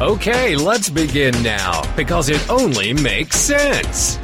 Okay, let's begin now, because it only makes sense.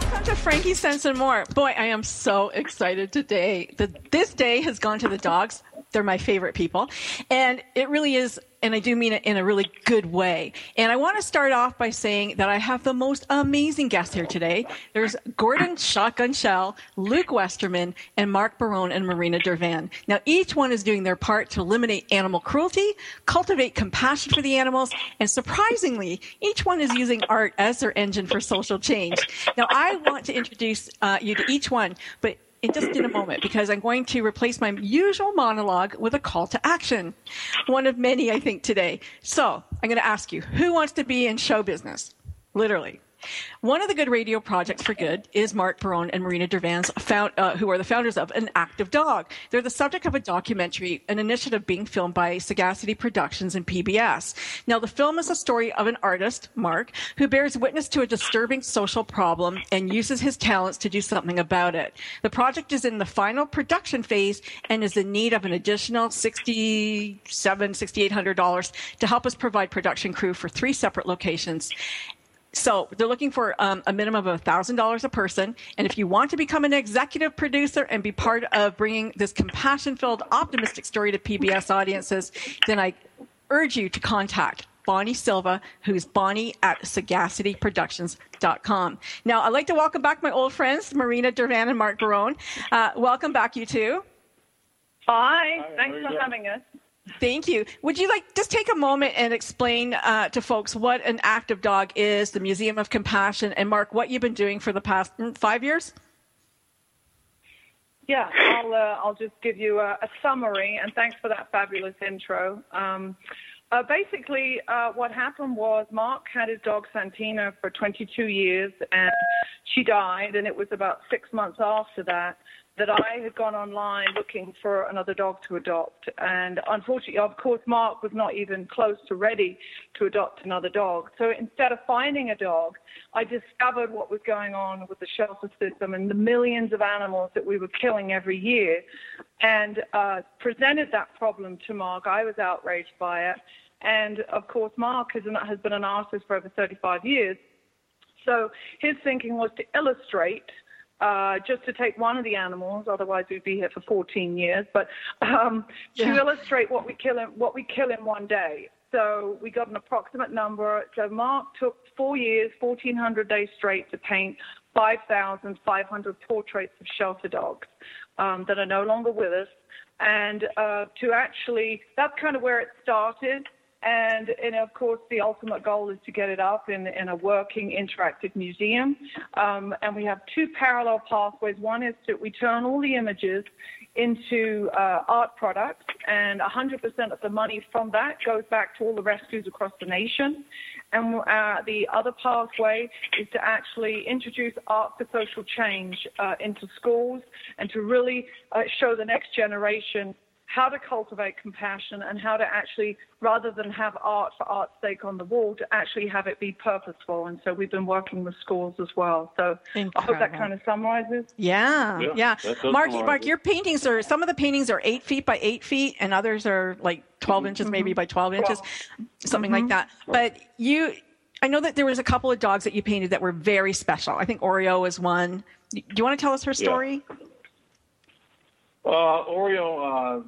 Welcome to Frankie Sense and More. Boy, I am so excited today. The, this day has gone to the dogs. They're my favorite people. And it really is, and I do mean it in a really good way. And I want to start off by saying that I have the most amazing guests here today. There's Gordon Shotgun Shell, Luke Westerman, and Mark Barone and Marina Dervan. Now, each one is doing their part to eliminate animal cruelty, cultivate compassion for the animals, and surprisingly, each one is using art as their engine for social change. Now, I want to introduce uh, you to each one, but just in a moment because I'm going to replace my usual monologue with a call to action. One of many, I think, today. So I'm going to ask you, who wants to be in show business? Literally. One of the good radio projects for good is Mark Barone and Marina Dervan's found, uh, who are the founders of An Act of Dog. They're the subject of a documentary, an initiative being filmed by Sagacity Productions and PBS. Now, the film is a story of an artist, Mark, who bears witness to a disturbing social problem and uses his talents to do something about it. The project is in the final production phase and is in need of an additional $67, $6,800 to help us provide production crew for three separate locations. So they're looking for um, a minimum of $1,000 a person. And if you want to become an executive producer and be part of bringing this compassion filled, optimistic story to PBS audiences, then I urge you to contact Bonnie Silva, who's Bonnie at sagacityproductions.com. Now, I'd like to welcome back my old friends, Marina Dervan and Mark Barone. Uh, welcome back, you two. Hi, thanks for having us. Thank you. Would you like just take a moment and explain uh, to folks what An Act of Dog is, the Museum of Compassion, and Mark, what you've been doing for the past mm, five years? Yeah, I'll uh, I'll just give you a, a, summary, and thanks for that fabulous intro. Um, uh, basically, uh, what happened was Mark had his dog Santina for 22 years, and she died, and it was about six months after that that I had gone online looking for another dog to adopt. And unfortunately, of course, Mark was not even close to ready to adopt another dog. So instead of finding a dog, I discovered what was going on with the shelter system and the millions of animals that we were killing every year and uh, presented that problem to Mark. I was outraged by it. And of course, Mark has, has been an artist for over 35 years. So his thinking was to illustrate – uh, just to take one of the animals, otherwise we'd be here for 14 years. But um, to illustrate what we kill in what we kill in one day. So we got an approximate number. So Mark took four years, 1,400 days straight to paint 5,500 portraits of shelter dogs um, that are no longer with us. And uh, to actually, that's kind of where it started. And, and of course, the ultimate goal is to get it up in, in a working interactive museum. Um, and we have two parallel pathways. One is that we turn all the images into uh, art products, and 100% of the money from that goes back to all the rescues across the nation. And uh, the other pathway is to actually introduce art for social change uh, into schools and to really uh, show the next generation how to cultivate compassion and how to actually, rather than have art for art's sake on the wall, to actually have it be purposeful. And so we've been working with schools as well. So Incredible. I hope that kind of summarizes. Yeah, yeah. yeah. Mark, Mark, your paintings are some of the paintings are eight feet by eight feet, and others are like 12 mm-hmm. inches, maybe by 12 inches, something mm-hmm. like that. But you, I know that there was a couple of dogs that you painted that were very special. I think Oreo was one. Do you want to tell us her story? Yeah. Uh, Oreo, uh,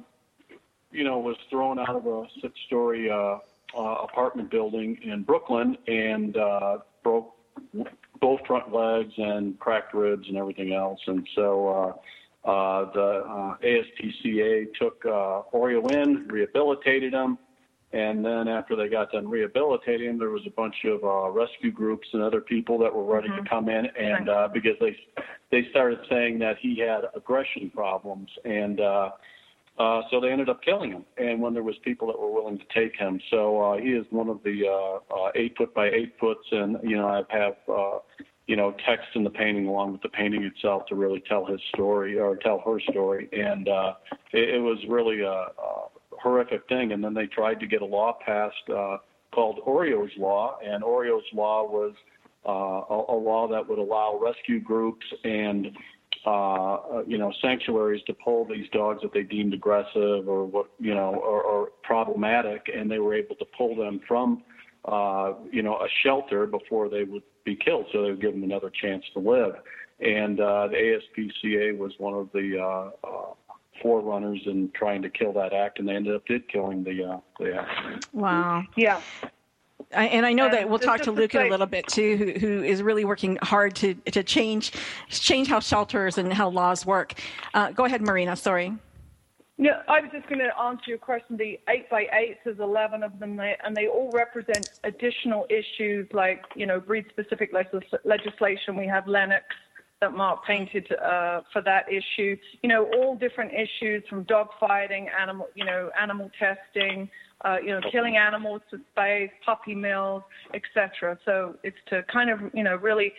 you know, was thrown out of a six-story uh, uh, apartment building in Brooklyn and uh, broke both front legs and cracked ribs and everything else. And so uh, uh, the uh, ASPCA took uh, Oreo in, rehabilitated him, and then after they got done rehabilitating him, there was a bunch of uh, rescue groups and other people that were ready mm-hmm. to come in, and uh, because they they started saying that he had aggression problems and. Uh, Uh, so they ended up killing him, and when there was people that were willing to take him, so uh, he is one of the uh, uh, eight foot by eight foots, and you know I have uh, you know text in the painting along with the painting itself to really tell his story or tell her story, and uh, it, it was really a, a horrific thing. And then they tried to get a law passed uh, called Oreo's Law, and Oreo's Law was uh, a, a law that would allow rescue groups and uh, you know, sanctuaries to pull these dogs that they deemed aggressive or what, you know, or, or problematic, and they were able to pull them from, uh, you know, a shelter before they would be killed, so they would give them another chance to live. And uh, the ASPCA was one of the uh, uh, forerunners in trying to kill that act, and they ended up did killing the uh, the act. Wow. Yeah. I, and I know And that we'll talk to Luke in a little bit too, who, who is really working hard to to change change how shelters and how laws work. Uh, go ahead, Marina. Sorry. Yeah, I was just going to answer your question. The eight by eights, there's 11 of them, and they all represent additional issues like, you know, breed-specific legislation. We have Lennox that Mark painted uh, for that issue. You know, all different issues from dog fighting, animal, you know, animal testing, uh, you know, killing animals to space, puppy mills, etc. So it's to kind of, you know, really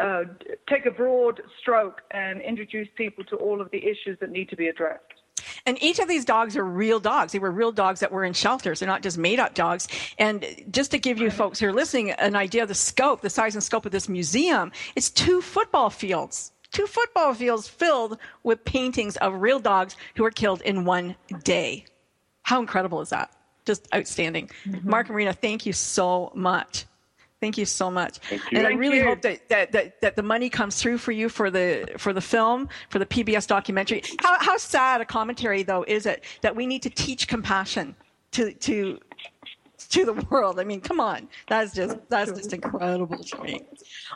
uh, take a broad stroke and introduce people to all of the issues that need to be addressed. And each of these dogs are real dogs. They were real dogs that were in shelters. They're not just made up dogs. And just to give you folks who are listening an idea of the scope, the size and scope of this museum, it's two football fields. Two football fields filled with paintings of real dogs who were killed in one day. How incredible is that? Just outstanding. Mm-hmm. Mark and Marina, thank you so much. Thank you so much. you. And I really you. hope that, that, that, that the money comes through for you for the for the film, for the PBS documentary. How how sad a commentary though is it that we need to teach compassion to to to the world. I mean, come on. That's just that's just incredible to me.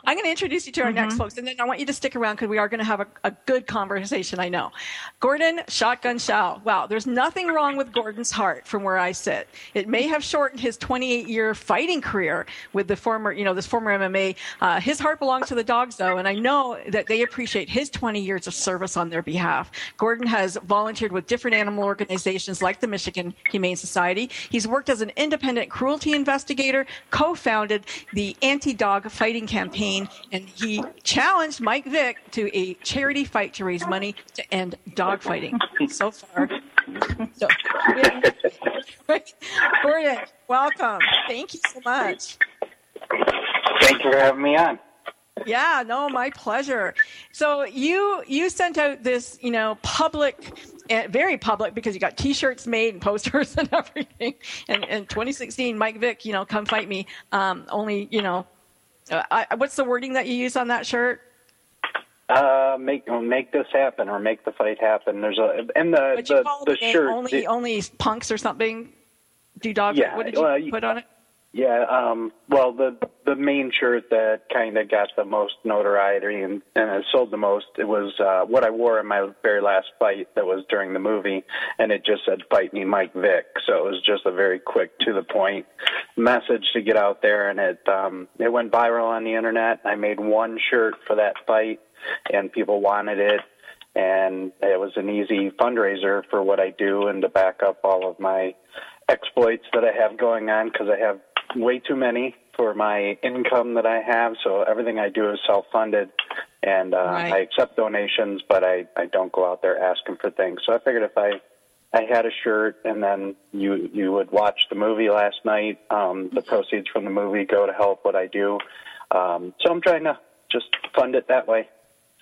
I'm going to introduce you to our next folks, and then I want you to stick around because we are going to have a, a good conversation. I know, Gordon Shotgun Shell. Wow, there's nothing wrong with Gordon's heart from where I sit. It may have shortened his 28 year fighting career with the former, you know, this former MMA. Uh, his heart belongs to the dogs, though, and I know that they appreciate his 20 years of service on their behalf. Gordon has volunteered with different animal organizations like the Michigan Humane Society. He's worked as an independent cruelty investigator, co-founded the anti-dog fighting campaign, and he challenged Mike Vick to a charity fight to raise money to end dog fighting. So far, so, yeah. Gordon, welcome. Thank you so much. Thank you for having me on. Yeah, no, my pleasure. So you you sent out this, you know, public, uh, very public, because you got T-shirts made and posters and everything. And in 2016, Mike Vick, you know, come fight me. Um, only, you know, uh, I, what's the wording that you use on that shirt? Uh, make make this happen or make the fight happen. There's a and the But you the, the shirt. only it- only punks or something. Do dogs? Yeah, What did you you- put on it? Yeah. Um. Well, the the main shirt that kind of got the most notoriety and and it sold the most. It was uh, what I wore in my very last fight. That was during the movie, and it just said "Fight me, Mike Vick." So it was just a very quick, to the point message to get out there, and it um it went viral on the internet. I made one shirt for that fight, and people wanted it. and it was an easy fundraiser for what I do and to back up all of my exploits that I have going on because I have way too many for my income that I have. So everything I do is self-funded, and uh, Right. I accept donations, but I I don't go out there asking for things. So I figured if I I had a shirt, and then you you would watch the movie last night. Um, the proceeds from the movie go to help what I do. Um, so I'm trying to just fund it that way.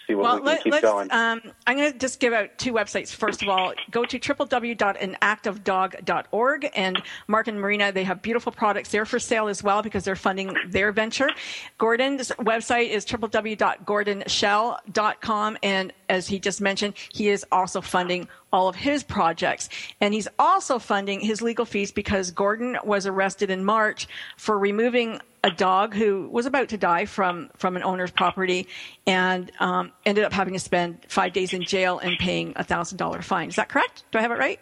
See what Well, we can let, keep let's. going. Um, I'm going to just give out two websites. First of all, go to www.anactofdog.org and Mark and Marina. They have beautiful products there for sale as well because they're funding their venture. Gordon's website is www.gordonshell.com, and as he just mentioned, he is also funding all of his projects, and he's also funding his legal fees because Gordon was arrested in March for removing a dog who was about to die from from an owner's property and um, ended up having to spend five days in jail and paying a thousand dollar fine. Is that correct? Do I have it right?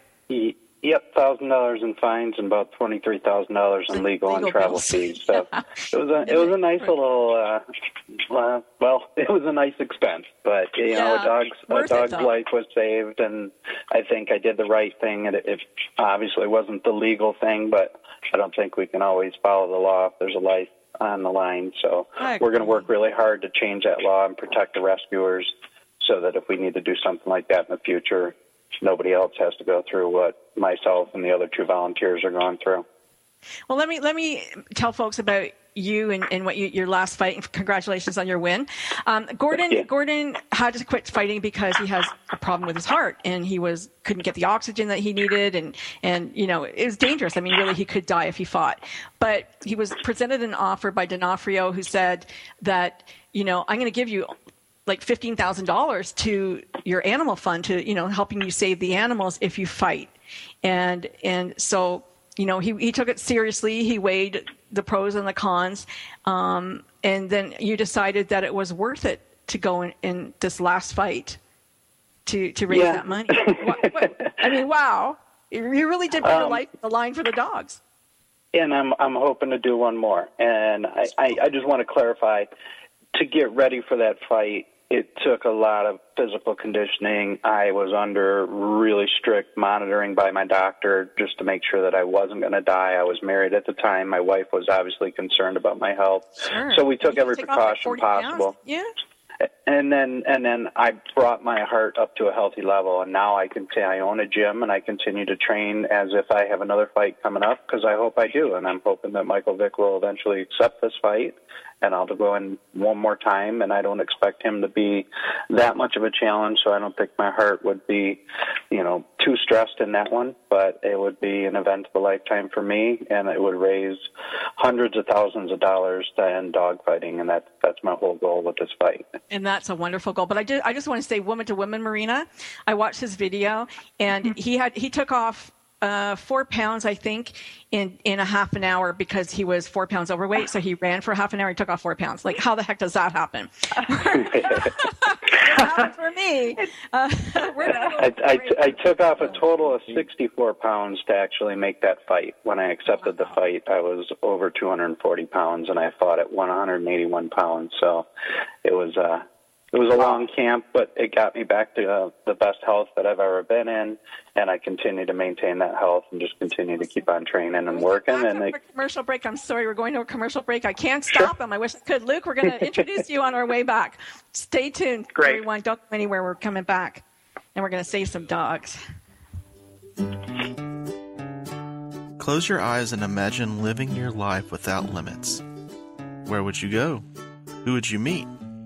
Yep, thousand dollars in fines and about twenty three thousand dollars in legal, Legal and travel bills. fees. So Yeah. it was a it was a nice little uh, uh, well, it was a nice expense, but you know, a dog's a worth it, dog's though. life was saved, and I think I did the right thing. And it, it obviously wasn't the legal thing, but I don't think we can always follow the law if there's a life on the line. So we're going to work really hard to change that law and protect the rescuers, so that if we need to do something like that in the future, nobody else has to go through what myself and the other two volunteers are going through. Well, let me let me tell folks about you and, and what you, your last fight. Congratulations on your win. Um, Gordon you. Gordon had to quit fighting because he has a problem with his heart, and he was couldn't get the oxygen that he needed, and and you know it was dangerous. I mean, really, he could die if he fought. But he was presented an offer by D'Onofrio, who said that you know I'm going to give you like fifteen thousand dollars to your animal fund to you know helping you save the animals if you fight, and and so you know he he took it seriously. He weighed the pros and the cons, um, and then you decided that it was worth it to go in, in this last fight to to raise Yeah. that money. What- what- I mean, wow! You really did put Um, life the line for the dogs. And I'm I'm hoping to do one more. And I, I, I just want to clarify to get ready for that fight, it took a lot of physical conditioning. I was under really strict monitoring by my doctor just to make sure that I wasn't going to die. I was married at the time. My wife was obviously concerned about my health. Sure. So we took You every like precaution 40 pounds. possible. Yeah. and then and then I brought my heart up to a healthy level, and now I can I own a gym and I continue to train as if I have another fight coming up because I hope I do, and I'm hoping that Michael Vick will eventually accept this fight, and I'll go in one more time, and I don't expect him to be that much of a challenge, so I don't think my heart would be, you know, too stressed in that one, but it would be an event of a lifetime for me, and it would raise hundreds of thousands of dollars to end dog fighting, and that's that's my whole goal with this fight. and that's a wonderful goal. But I did, I just want to say, woman to woman, Marina. I watched his video, and mm-hmm. he had he took off uh, four pounds, I think, in in a half an hour because he was four pounds overweight. So he ran for half an hour. He took off four pounds. Like, how the heck does that happen? For me. Uh, we're I, I, I took off a total of 64 pounds to actually make that fight. When I accepted the fight, I was over 240 pounds, and I fought at 181 pounds. So it was uh, it was a long camp, but it got me back to uh, the best health that I've ever been in, and I continue to maintain that health and just continue to keep on training and working. Back And up it, for commercial break. I'm sorry, we're going to a commercial break. I can't stop them. I wish I could. Luke, we're going to introduce you on our way back. Stay tuned, Great. everyone. Don't go anywhere. We're coming back, and we're going to save some dogs. Close your eyes and imagine living your life without limits. Where would you go? Who would you meet?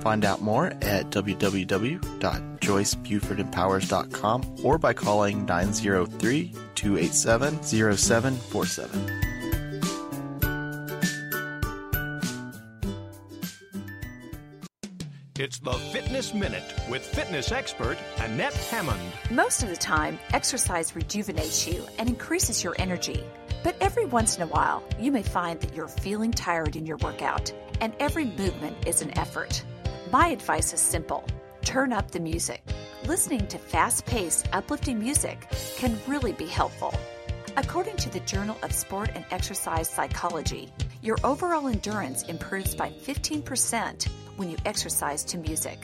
Find out more at www.joycebufordempowers.com or by calling 903 287 0747. It's the Fitness Minute with fitness expert Annette Hammond. Most of the time, exercise rejuvenates you and increases your energy. But every once in a while, you may find that you're feeling tired in your workout, and every movement is an effort. My advice is simple turn up the music. Listening to fast paced, uplifting music can really be helpful. According to the Journal of Sport and Exercise Psychology, your overall endurance improves by 15% when you exercise to music.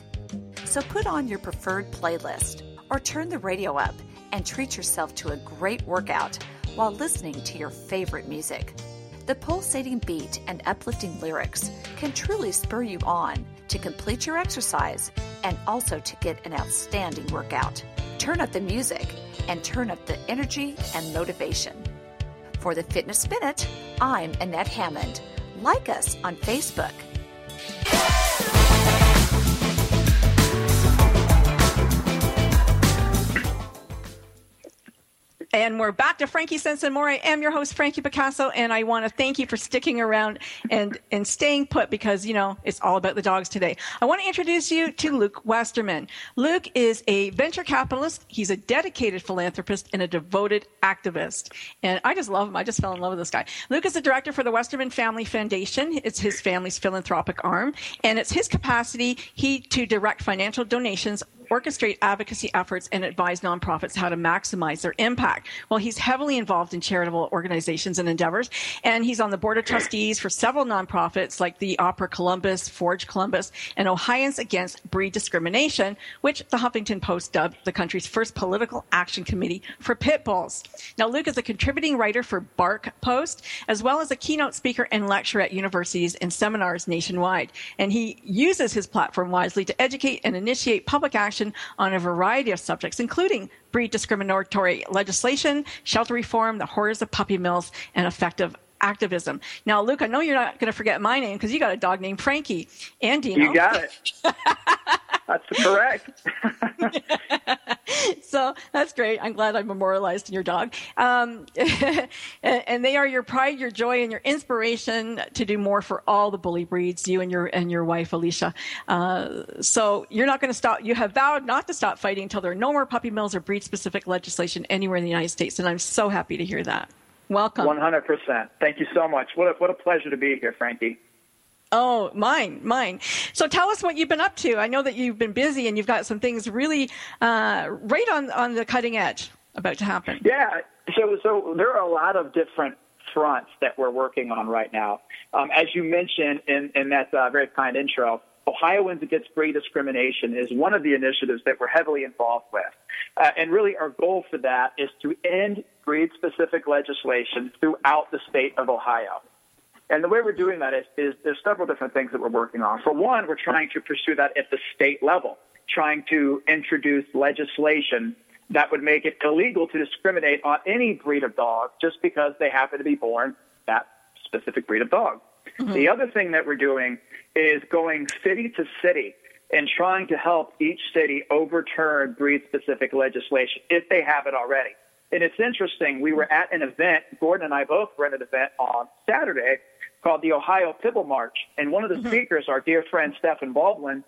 So put on your preferred playlist or turn the radio up and treat yourself to a great workout while listening to your favorite music. The pulsating beat and uplifting lyrics can truly spur you on to complete your exercise and also to get an outstanding workout. Turn up the music and turn up the energy and motivation. For the Fitness Minute, I'm Annette Hammond. Like us on Facebook. And we're back to Frankie Sense and More. I am your host, Frankie Picasso, and I want to thank you for sticking around and, and staying put because, you know, it's all about the dogs today. I want to introduce you to Luke Westerman. Luke is a venture capitalist. He's a dedicated philanthropist and a devoted activist. And I just love him. I just fell in love with this guy. Luke is the director for the Westerman Family Foundation. It's his family's philanthropic arm, and it's his capacity he to direct financial donations orchestrate advocacy efforts and advise nonprofits how to maximize their impact. Well, he's heavily involved in charitable organizations and endeavors, and he's on the board of trustees for several nonprofits like the Opera Columbus, Forge Columbus, and Ohioans Against Breed Discrimination, which the Huffington Post dubbed the country's first political action committee for pit bulls. Now, Luke is a contributing writer for Bark Post, as well as a keynote speaker and lecturer at universities and seminars nationwide. And he uses his platform wisely to educate and initiate public action on a variety of subjects, including breed discriminatory legislation, shelter reform, the horrors of puppy mills, and effective activism. Now, Luke, I know you're not going to forget my name because you got a dog named Frankie and Dino. You got it. That's correct. so that's great. I'm glad I'm memorialized in your dog. Um, and they are your pride, your joy, and your inspiration to do more for all the bully breeds. You and your and your wife Alicia. Uh, so you're not going to stop. You have vowed not to stop fighting until there are no more puppy mills or breed-specific legislation anywhere in the United States. And I'm so happy to hear that. Welcome. 100%. Thank you so much. What a, what a pleasure to be here, Frankie. Oh, mine, mine. So tell us what you've been up to. I know that you've been busy and you've got some things really uh, right on, on the cutting edge about to happen. Yeah. So, so there are a lot of different fronts that we're working on right now. Um, as you mentioned in, in that uh, very kind intro, Ohioans Against Breed Discrimination is one of the initiatives that we're heavily involved with. Uh, and really, our goal for that is to end breed specific legislation throughout the state of Ohio. And the way we're doing that is, is there's several different things that we're working on. For one, we're trying to pursue that at the state level, trying to introduce legislation that would make it illegal to discriminate on any breed of dog just because they happen to be born that specific breed of dog. Mm-hmm. The other thing that we're doing is going city to city and trying to help each city overturn breed specific legislation if they have it already. And it's interesting, we were at an event, Gordon and I both were at an event on Saturday called the Ohio Pitbull March. And one of the mm-hmm. speakers, our dear friend Stephen Baldwin,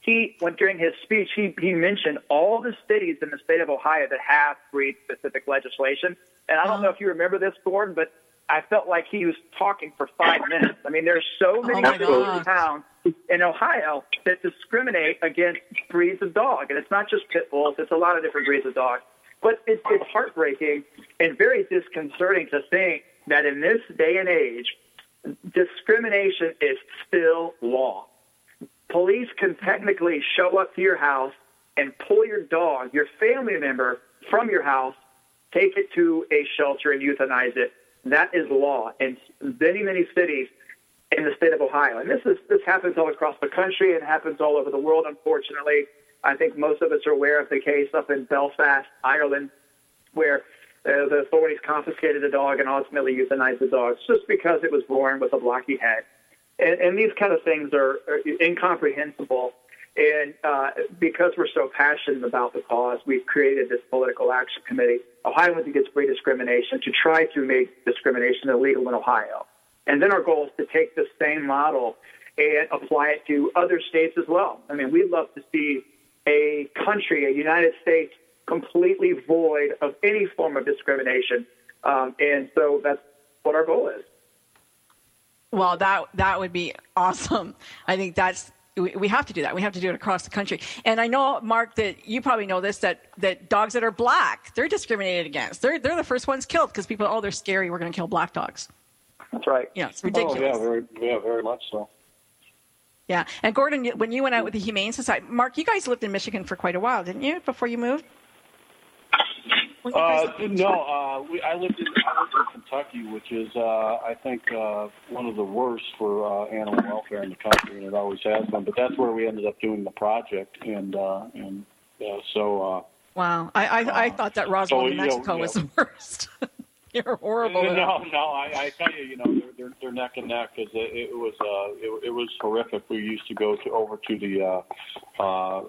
he went during his speech, he, he mentioned all the cities in the state of Ohio that have breed specific legislation. And I don't know if you remember this, Gordon, but I felt like he was talking for five minutes. I mean, there's so many oh towns in Ohio that discriminate against breeds of dog. And it's not just pit bulls, it's a lot of different breeds of dog. But it's, it's heartbreaking and very disconcerting to think that in this day and age, discrimination is still law. Police can technically show up to your house and pull your dog, your family member, from your house, take it to a shelter and euthanize it. That is law in many, many cities in the state of Ohio. And this is this happens all across the country. It happens all over the world, unfortunately. I think most of us are aware of the case up in Belfast, Ireland, where uh, the authorities confiscated a dog and ultimately euthanized the dog just because it was born with a blocky head. And, and these kind of things are, are incomprehensible. And uh, because we're so passionate about the cause, we've created this political action committee, Ohioans Against Breed Discrimination, to try to make discrimination illegal in Ohio. And then our goal is to take the same model and apply it to other states as well. I mean, we'd love to see a country, a United States, completely void of any form of discrimination. Um, and so that's what our goal is. Well, that that would be awesome. I think that's we have to do that. We have to do it across the country. And I know, Mark, that you probably know this that that dogs that are black they're discriminated against. They're they're the first ones killed because people oh they're scary. We're going to kill black dogs. That's right. Yeah, it's ridiculous. Oh, yeah, very, yeah, very much so. Yeah, and Gordon, when you went out with the Humane Society, Mark, you guys lived in Michigan for quite a while, didn't you, before you moved? Uh, no, uh, we, I lived in I lived in Kentucky, which is uh, I think uh, one of the worst for uh, animal welfare in the country, and it always has been. But that's where we ended up doing the project, and uh, and uh, so. Uh, wow, I I, I thought that Roswell, so, New Mexico, know, was the worst. They're horrible. No, no, I, I tell you, you know, they're they're, they're neck and neck because it, it was uh, it, it was horrific. We used to go to over to the uh, uh,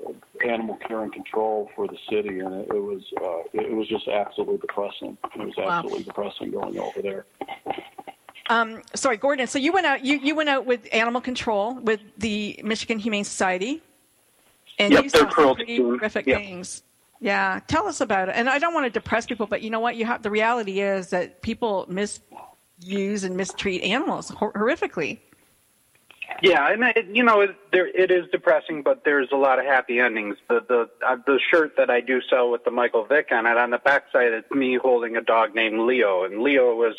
animal care and control for the city, and it, it was uh, it was just absolutely depressing. It was Wow. absolutely depressing going over there. Um, sorry, Gordon. So you went out. You, you went out with animal control with the Michigan Humane Society, and Yep, you they're saw some pretty horrific Yep. things. Yeah, tell us about it. And I don't want to depress people, but you know what? You have the reality is that people misuse and mistreat animals hor- horrifically. Yeah, and it, you know, it, there it is depressing, but there's a lot of happy endings. The the uh, the shirt that I do sell with the Michael Vick on it, on the backside, it's me holding a dog named Leo, and Leo was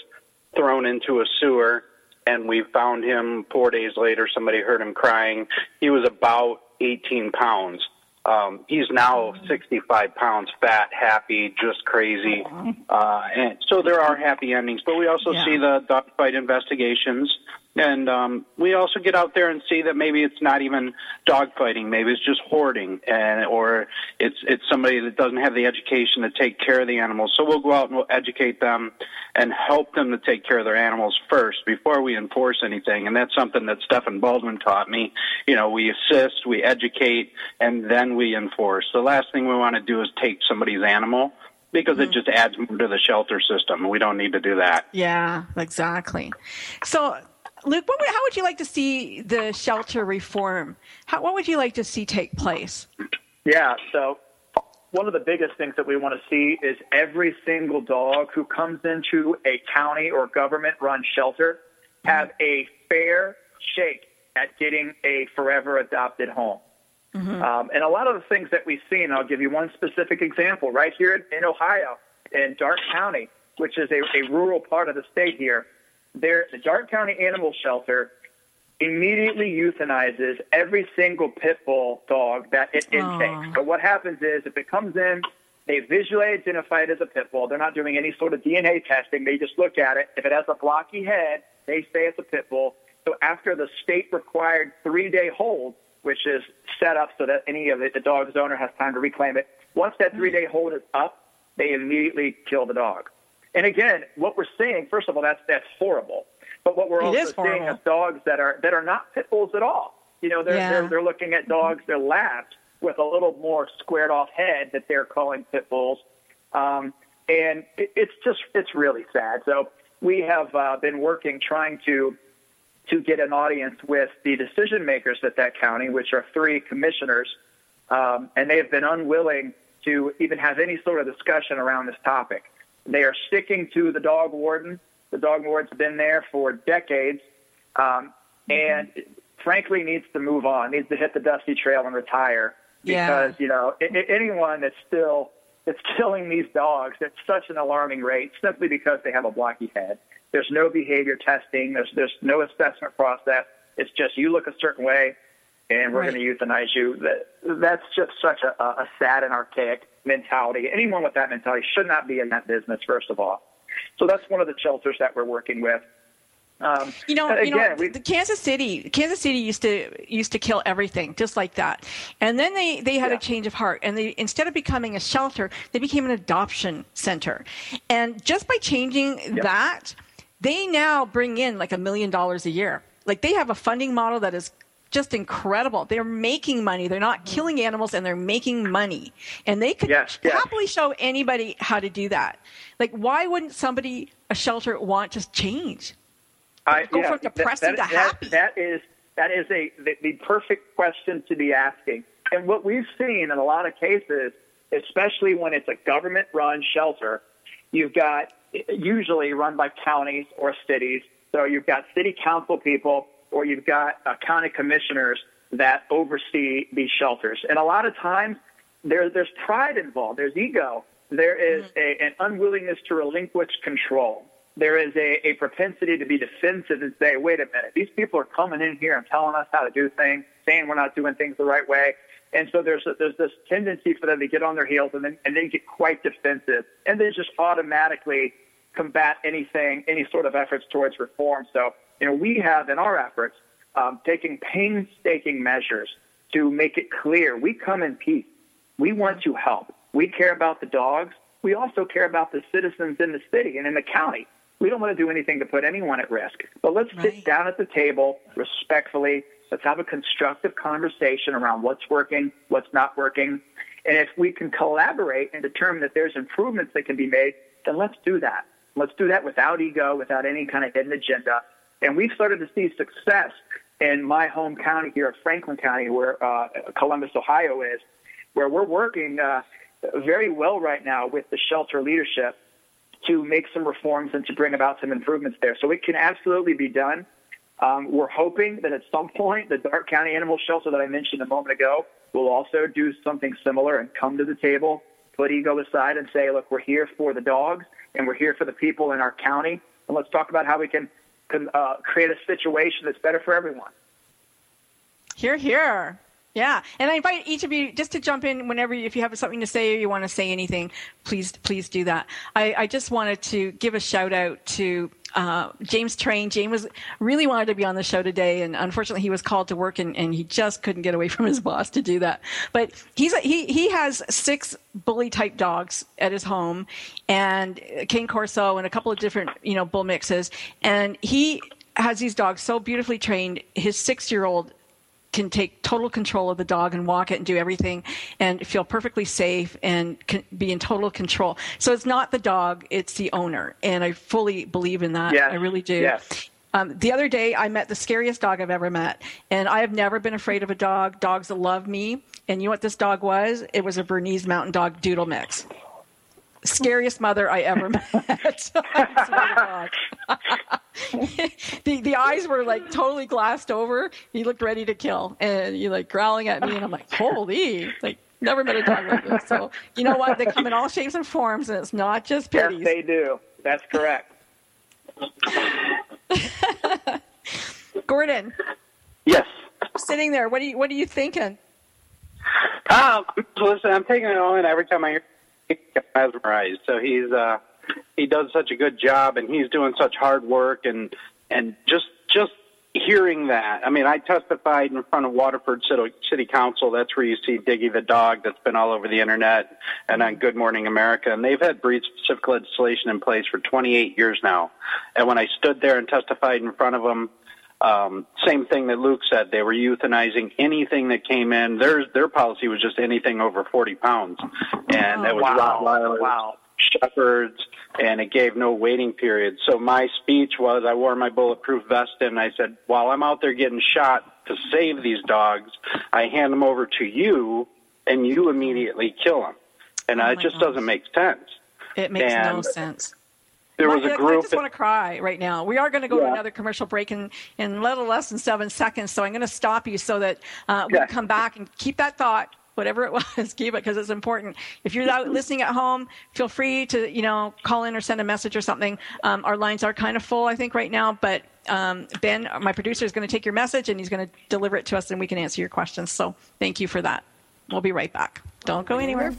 thrown into a sewer, and we found him four days later. Somebody heard him crying. He was about 18 pounds. Um, he's now 65 pounds, fat, happy, just crazy. Uh, and so there are happy endings, but we also Yeah. see the dogfight investigations, and um, we also get out there and see that maybe it's not even dogfighting, maybe it's just hoarding, and or it's it's somebody that doesn't have the education to take care of the animals. So we'll go out and we'll educate them and help them to take care of their animals first before we enforce anything. And that's something that Stephen Baldwin taught me. You know, we assist, we educate, and then we enforce. The last thing we want to do is take somebody's animal because it just adds more to the shelter system. We don't need to do that. Yeah, exactly. So, Luke, what would, how would you like to see the shelter reform? How, what would you like to see take place? Yeah, so one of the biggest things that we want to see is every single dog who comes into a county or government run shelter have a fair shake at getting a forever adopted home. Um, and a lot of the things that we've seen, I'll give you one specific example right here in, in Ohio, in Darke County, which is a, a rural part of the state here. There, the Darke County Animal Shelter immediately euthanizes every single pit bull dog that it intakes. But what happens is, if it comes in, they visually identify it as a pit bull. They're not doing any sort of DNA testing. They just look at it. If it has a blocky head, they say it's a pit bull. So after the state required three day hold, which is set up so that any of it, the dog's owner has time to reclaim it, once that three day hold is up, they immediately kill the dog. And again, what we're seeing, first of all, that's that's horrible. But what we're It also seeing is dogs that are that are not pit bulls at all. You know, they're Yeah. they're, they're looking at dogs, they're labs with a little more squared off head that they're calling pit bulls. Um, and it, it's just it's really sad. So we have uh, been working trying to to get an audience with the decision makers at that county, which are three commissioners, um, and they have been unwilling to even have any sort of discussion around this topic. They are sticking to the dog warden. The dog warden's been there for decades, um, and frankly needs to move on, needs to hit the dusty trail and retire Yeah. because you know anyone that's still that's killing these dogs at such an alarming rate simply because they have a blocky head. There's no behavior testing. There's there's no assessment process. It's just you look a certain way, and we're Right. going to euthanize you. That that's just such a, a sad and archaic mentality. Anyone with that mentality should not be in that business. First of all, so that's one of the shelters that we're working with. Um, You know, and you know, again, we, the Kansas City, Kansas City used to used to kill everything just like that, and then they they had a change of heart, and they instead of becoming a shelter, they became an adoption center, and just by changing that, they now bring in like a million dollars a year. Like they have a funding model that is just incredible. They're making money. They're not killing animals, and they're making money, and they could Yes, yes. happily show anybody how to do that. Like, why wouldn't somebody a shelter want to change? I, Go yeah, from depressing that, to that- happy. That is that is a the, the perfect question to be asking. And what we've seen in a lot of cases, especially when it's a government-run shelter, you've got usually run by counties or cities. So you've got city council people or you've got uh, county commissioners that oversee these shelters. And a lot of times there, there's pride involved. There's ego. There is a, an unwillingness to relinquish control. There is a, a propensity to be defensive and say, wait a minute, these people are coming in here and telling us how to do things, saying we're not doing things the right way. And so there's a, there's this tendency for them to get on their heels and then and then get quite defensive and then just automatically combat anything, any sort of efforts towards reform. So you know we have in our efforts um, taking painstaking measures to make it clear we come in peace. We want to help. We care about the dogs. we also care about the citizens in the city and in the county. We don't want to do anything to put anyone at risk. But let's right. sit down at the table respectfully. Let's have a constructive conversation around what's working, what's not working. And if we can collaborate and determine that there's improvements that can be made, then let's do that. Let's do that without ego, without any kind of hidden agenda. And we've started to see success in my home county here Franklin County, where uh, Columbus, Ohio is, where we're working uh, very well right now with the shelter leadership to make some reforms and to bring about some improvements there. So it can absolutely be done. Um, we're hoping that at some point the Darke County Animal Shelter that I mentioned a moment ago will also do something similar and come to the table, put ego aside, and say, look, we're here for the dogs and we're here for the people in our county, and let's talk about how we can, can uh, create a situation that's better for everyone. Here, here. Yeah, and I invite each of you just to jump in whenever, if you have something to say or you want to say anything, please, please do that. I, I just wanted to give a shout out to uh, James Train. James was really wanted to be on the show today, and unfortunately, he was called to work, and, and he just couldn't get away from his boss to do that. But he's he he has six bully type dogs at his home, and Cane Corso, and a couple of different you know bull mixes, and he has these dogs so beautifully trained. His six year old can take total control of the dog and walk it and do everything and feel perfectly safe and be in total control. So it's not the dog, it's the owner. And I fully believe in that. Yes. I really do. Yes. Um, the other day, I met the scariest dog I've ever met. And I have never been afraid of a dog. Dogs love me. And you know what this dog was? It was a Bernese Mountain Dog Doodle Mix scariest mother I ever met. the the eyes were like totally glassed over. He looked ready to kill, and he like growling at me, and I'm like, holy, like never met a dog like this. So you know what? They come in all shapes and forms, and it's not just pitties. Yes, they do. That's correct. Gordon. Yes. Sitting there, what are you what are you thinking? Um, listen, I'm taking it all in every time I hear mesmerized. So he's uh, he does such a good job, and he's doing such hard work, and and just just hearing that. I mean, I testified in front of Waterford City, City Council. That's where you see Diggy the dog. That's been all over the internet and on Good Morning America. And they've had breed specific legislation in place for 28 years now. And when I stood there and testified in front of them, um, same thing that Luke said. They were euthanizing anything that came in. Their their policy was just anything over 40 pounds, and oh, that was wow. Rottweilers, wow. Shepherds, and it gave no waiting period. So my speech was, I wore my bulletproof vest, and I said, while I'm out there getting shot to save these dogs, I hand them over to you, and you immediately kill them, and oh it just gosh. doesn't make sense. It makes and no sense. There was a group. I just want to cry right now. We are going to go to another commercial break in, in a little less than seven seconds. So I'm going to stop you so that uh, we Yeah. can come back and keep that thought. Whatever it was, keep it because it's important. If you're out listening at home, feel free to you know call in or send a message or something. Um, our lines are kind of full, I think, right now. But um, Ben, my producer, is going to take your message and he's going to deliver it to us, and we can answer your questions. So thank you for that. We'll be right back. Don't go anywhere.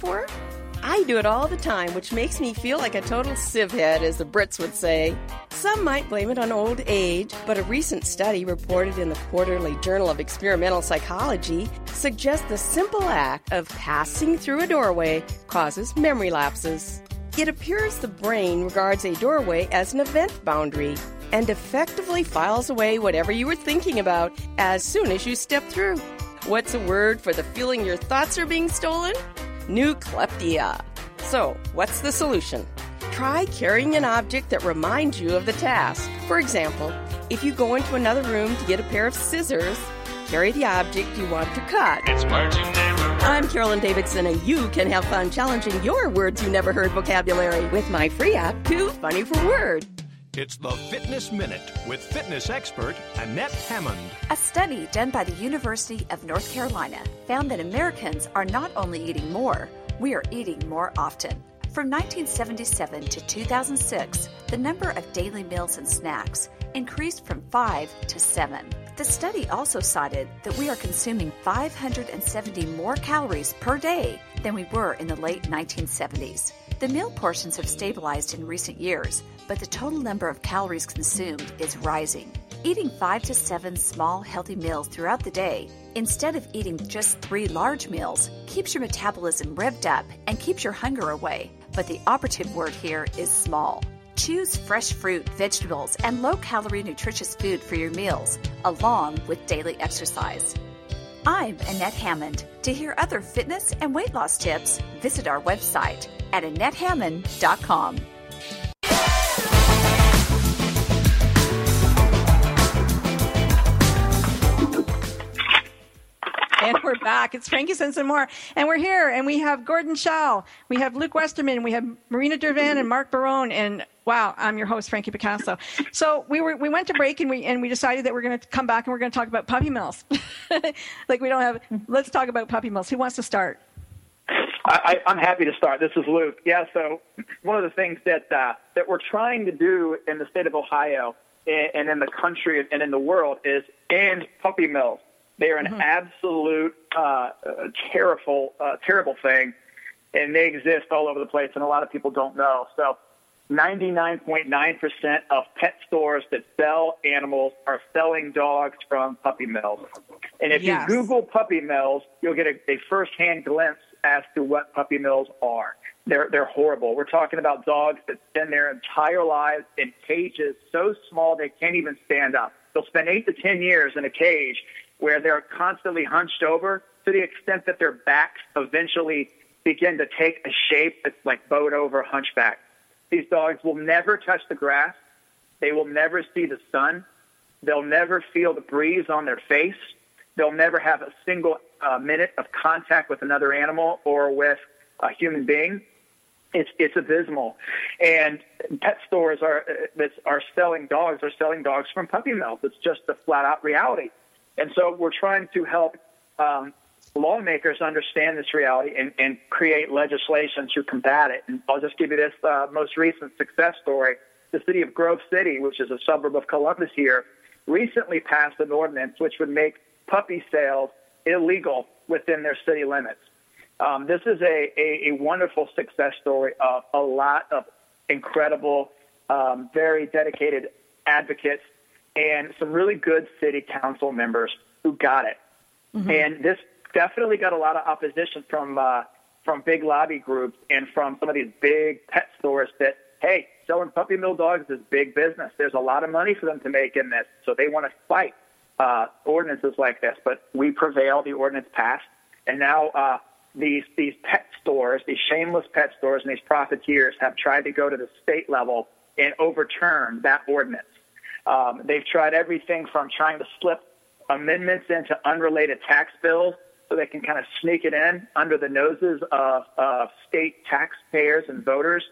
I do it all the time, which makes me feel like a total sieve head, as the Brits would say. Some might blame it on old age, but a recent study reported in the Quarterly Journal of Experimental Psychology suggests the simple act of passing through a doorway causes memory lapses. It appears the brain regards a doorway as an event boundary and effectively files away whatever you were thinking about as soon as you step through. What's a word for the feeling your thoughts are being stolen? Nucleptia. So, what's the solution? Try carrying an object that reminds you of the task. For example, if you go into another room to get a pair of scissors, carry the object you want to cut. I'm Carolyn Davidson, and you can have fun challenging your words you never heard vocabulary with my free app, Too Funny for Word. It's the Fitness Minute with fitness expert Annette Hammond. A study done by the University of North Carolina found that Americans are not only eating more, we are eating more often. From 1977 to 2006, the number of daily meals and snacks increased from 5 to 7. The study also cited that we are consuming 570 more calories per day than we were in the late 1970s. The meal portions have stabilized in recent years, but the total number of calories consumed is rising. Eating five to seven small, healthy meals throughout the day, instead of eating just three large meals, keeps your metabolism revved up and keeps your hunger away. but the operative word here is small. Choose fresh fruit, vegetables, and low calorie nutritious food for your meals, along with daily exercise. I'm Annette Hammond. To hear other fitness and weight loss tips, visit our website at AnnetteHammond.com. And we're back. It's Frankie Sense and more. And we're here, and we have Gordon Shell, we have Luke Westerman, we have Marina Dervan and Mark Barone, and wow, I'm your host, Frankie Picasso. So we were we went to break, and we and we decided that we're going to come back and we're going to talk about puppy mills. like we don't have. Let's talk about puppy mills. Who wants to start? I, I'm happy to start. This is Luke. Yeah, so one of the things that uh, that we're trying to do in the state of Ohio and in the country and in the world is end puppy mills. They are an Mm-hmm. absolute uh, terrible, uh, terrible thing, and they exist all over the place, and a lot of people don't know. So, 99.9% of pet stores that sell animals are selling dogs from puppy mills. And if Yes. you Google puppy mills, you'll get a, a first-hand glimpse as to what puppy mills are. They're they're horrible. We're talking about dogs that spend their entire lives in cages so small they can't even stand up. They'll spend eight to ten years in a cage where they're constantly hunched over to the extent that their backs eventually begin to take a shape that's like bowed over hunchback. These dogs will never touch the grass. They will never see the sun. They'll never feel the breeze on their face. They'll never have a single uh, minute of contact with another animal or with a human being. It's it's abysmal, and pet stores are uh, are selling dogs are selling dogs from puppy mills. It's just a flat out reality, and so we're trying to help um, lawmakers understand this reality and, and create legislation to combat it. And I'll just give you this uh, most recent success story. The city of Grove City, which is a suburb of Columbus here, recently passed an ordinance which would make puppy sales illegal within their city limits. Um, this is a, a, a wonderful success story of a lot of incredible, um, very dedicated advocates and some really good city council members who got it. And this definitely got a lot of opposition from uh, from big lobby groups and from some of these big pet stores that hey, selling puppy mill dogs is big business. There's a lot of money for them to make in this, so they want to fight uh, ordinances like this. But we prevailed. The ordinance passed, and now uh, these these pet stores, these shameless pet stores, and these profiteers have tried to go to the state level and overturn that ordinance. Um, they've tried everything from trying to slip amendments into unrelated tax bills so they can kind of sneak it in under the noses of, of state taxpayers and voters.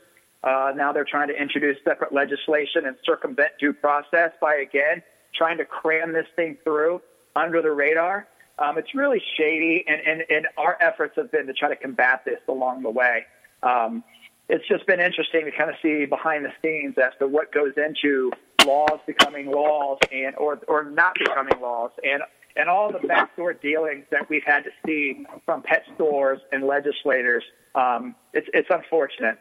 Uh, now they're trying to introduce separate legislation and circumvent due process by again trying to cram this thing through under the radar. Um, it's really shady, and, and, and our efforts have been to try to combat this along the way. Um, it's just been interesting to kind of see behind the scenes as to what goes into laws becoming laws and or or not becoming laws and and all the backdoor dealings that we've had to see from pet stores and legislators. Um, it's it's unfortunate.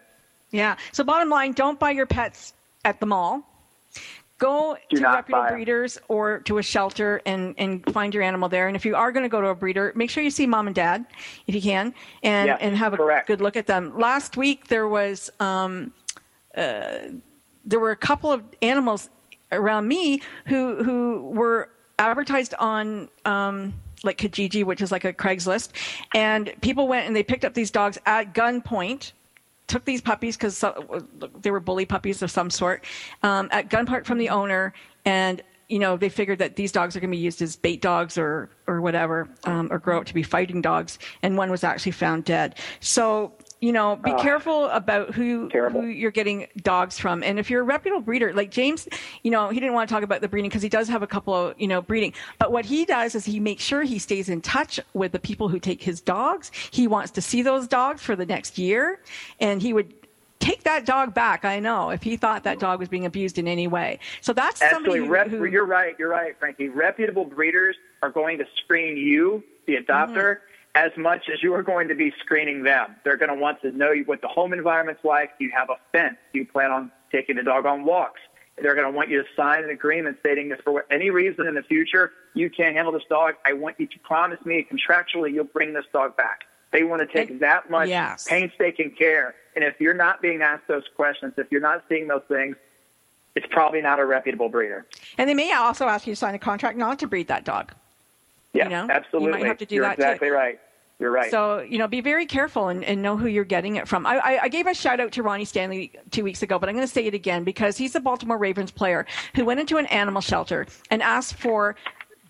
Yeah. So bottom line, don't buy your pets at the mall. Go Do to reputable breeders or to a shelter and, and find your animal there. And if you are going to go to a breeder, make sure you see mom and dad if you can and, Yes, and have a good look at them. Last week there was um, uh, there were a couple of animals around me who who were advertised on um, like Kijiji, which is like a Craigslist, and people went and they picked up these dogs at gunpoint took these puppies because they were bully puppies of some sort um, at gunpoint from the owner, and you know they figured that these dogs are going to be used as bait dogs or or whatever, um, or grow up to be fighting dogs. And one was actually found dead. So you know, be Ah. careful about who who you're getting dogs from. And if you're a reputable breeder, like James, you know, he didn't want to talk about the breeding because he does have a couple of, you know, breeding. But what he does is he makes sure he stays in touch with the people who take his dogs. He wants to see those dogs for the next year, and he would take that dog back. I know if he thought that dog was being abused in any way. So that's somebody Absolutely, who, who you're right. You're right, Frankie. Reputable breeders are going to screen you, the adopter, Mm-hmm. As much as you are going to be screening them. They're going to want to know what the home environment's like. Do you have a fence? Do you plan on taking the dog on walks? They're going to want you to sign an agreement stating that for any reason in the future you can't handle this dog, I want you to promise me contractually you'll bring this dog back. They want to take that much yes. painstaking care And if you're not being asked those questions, if you're not seeing those things, it's probably not a reputable breeder. And they may also ask you to sign a contract not to breed that dog. Yeah, you know? absolutely. You might have to do you're that exactly too. right. You're right. So, you know, be very careful and, and know who you're getting it from. I, I, gave a shout out to Ronnie Stanley two weeks ago, but I'm going to say it again because he's a Baltimore Ravens player who went into an animal shelter and asked for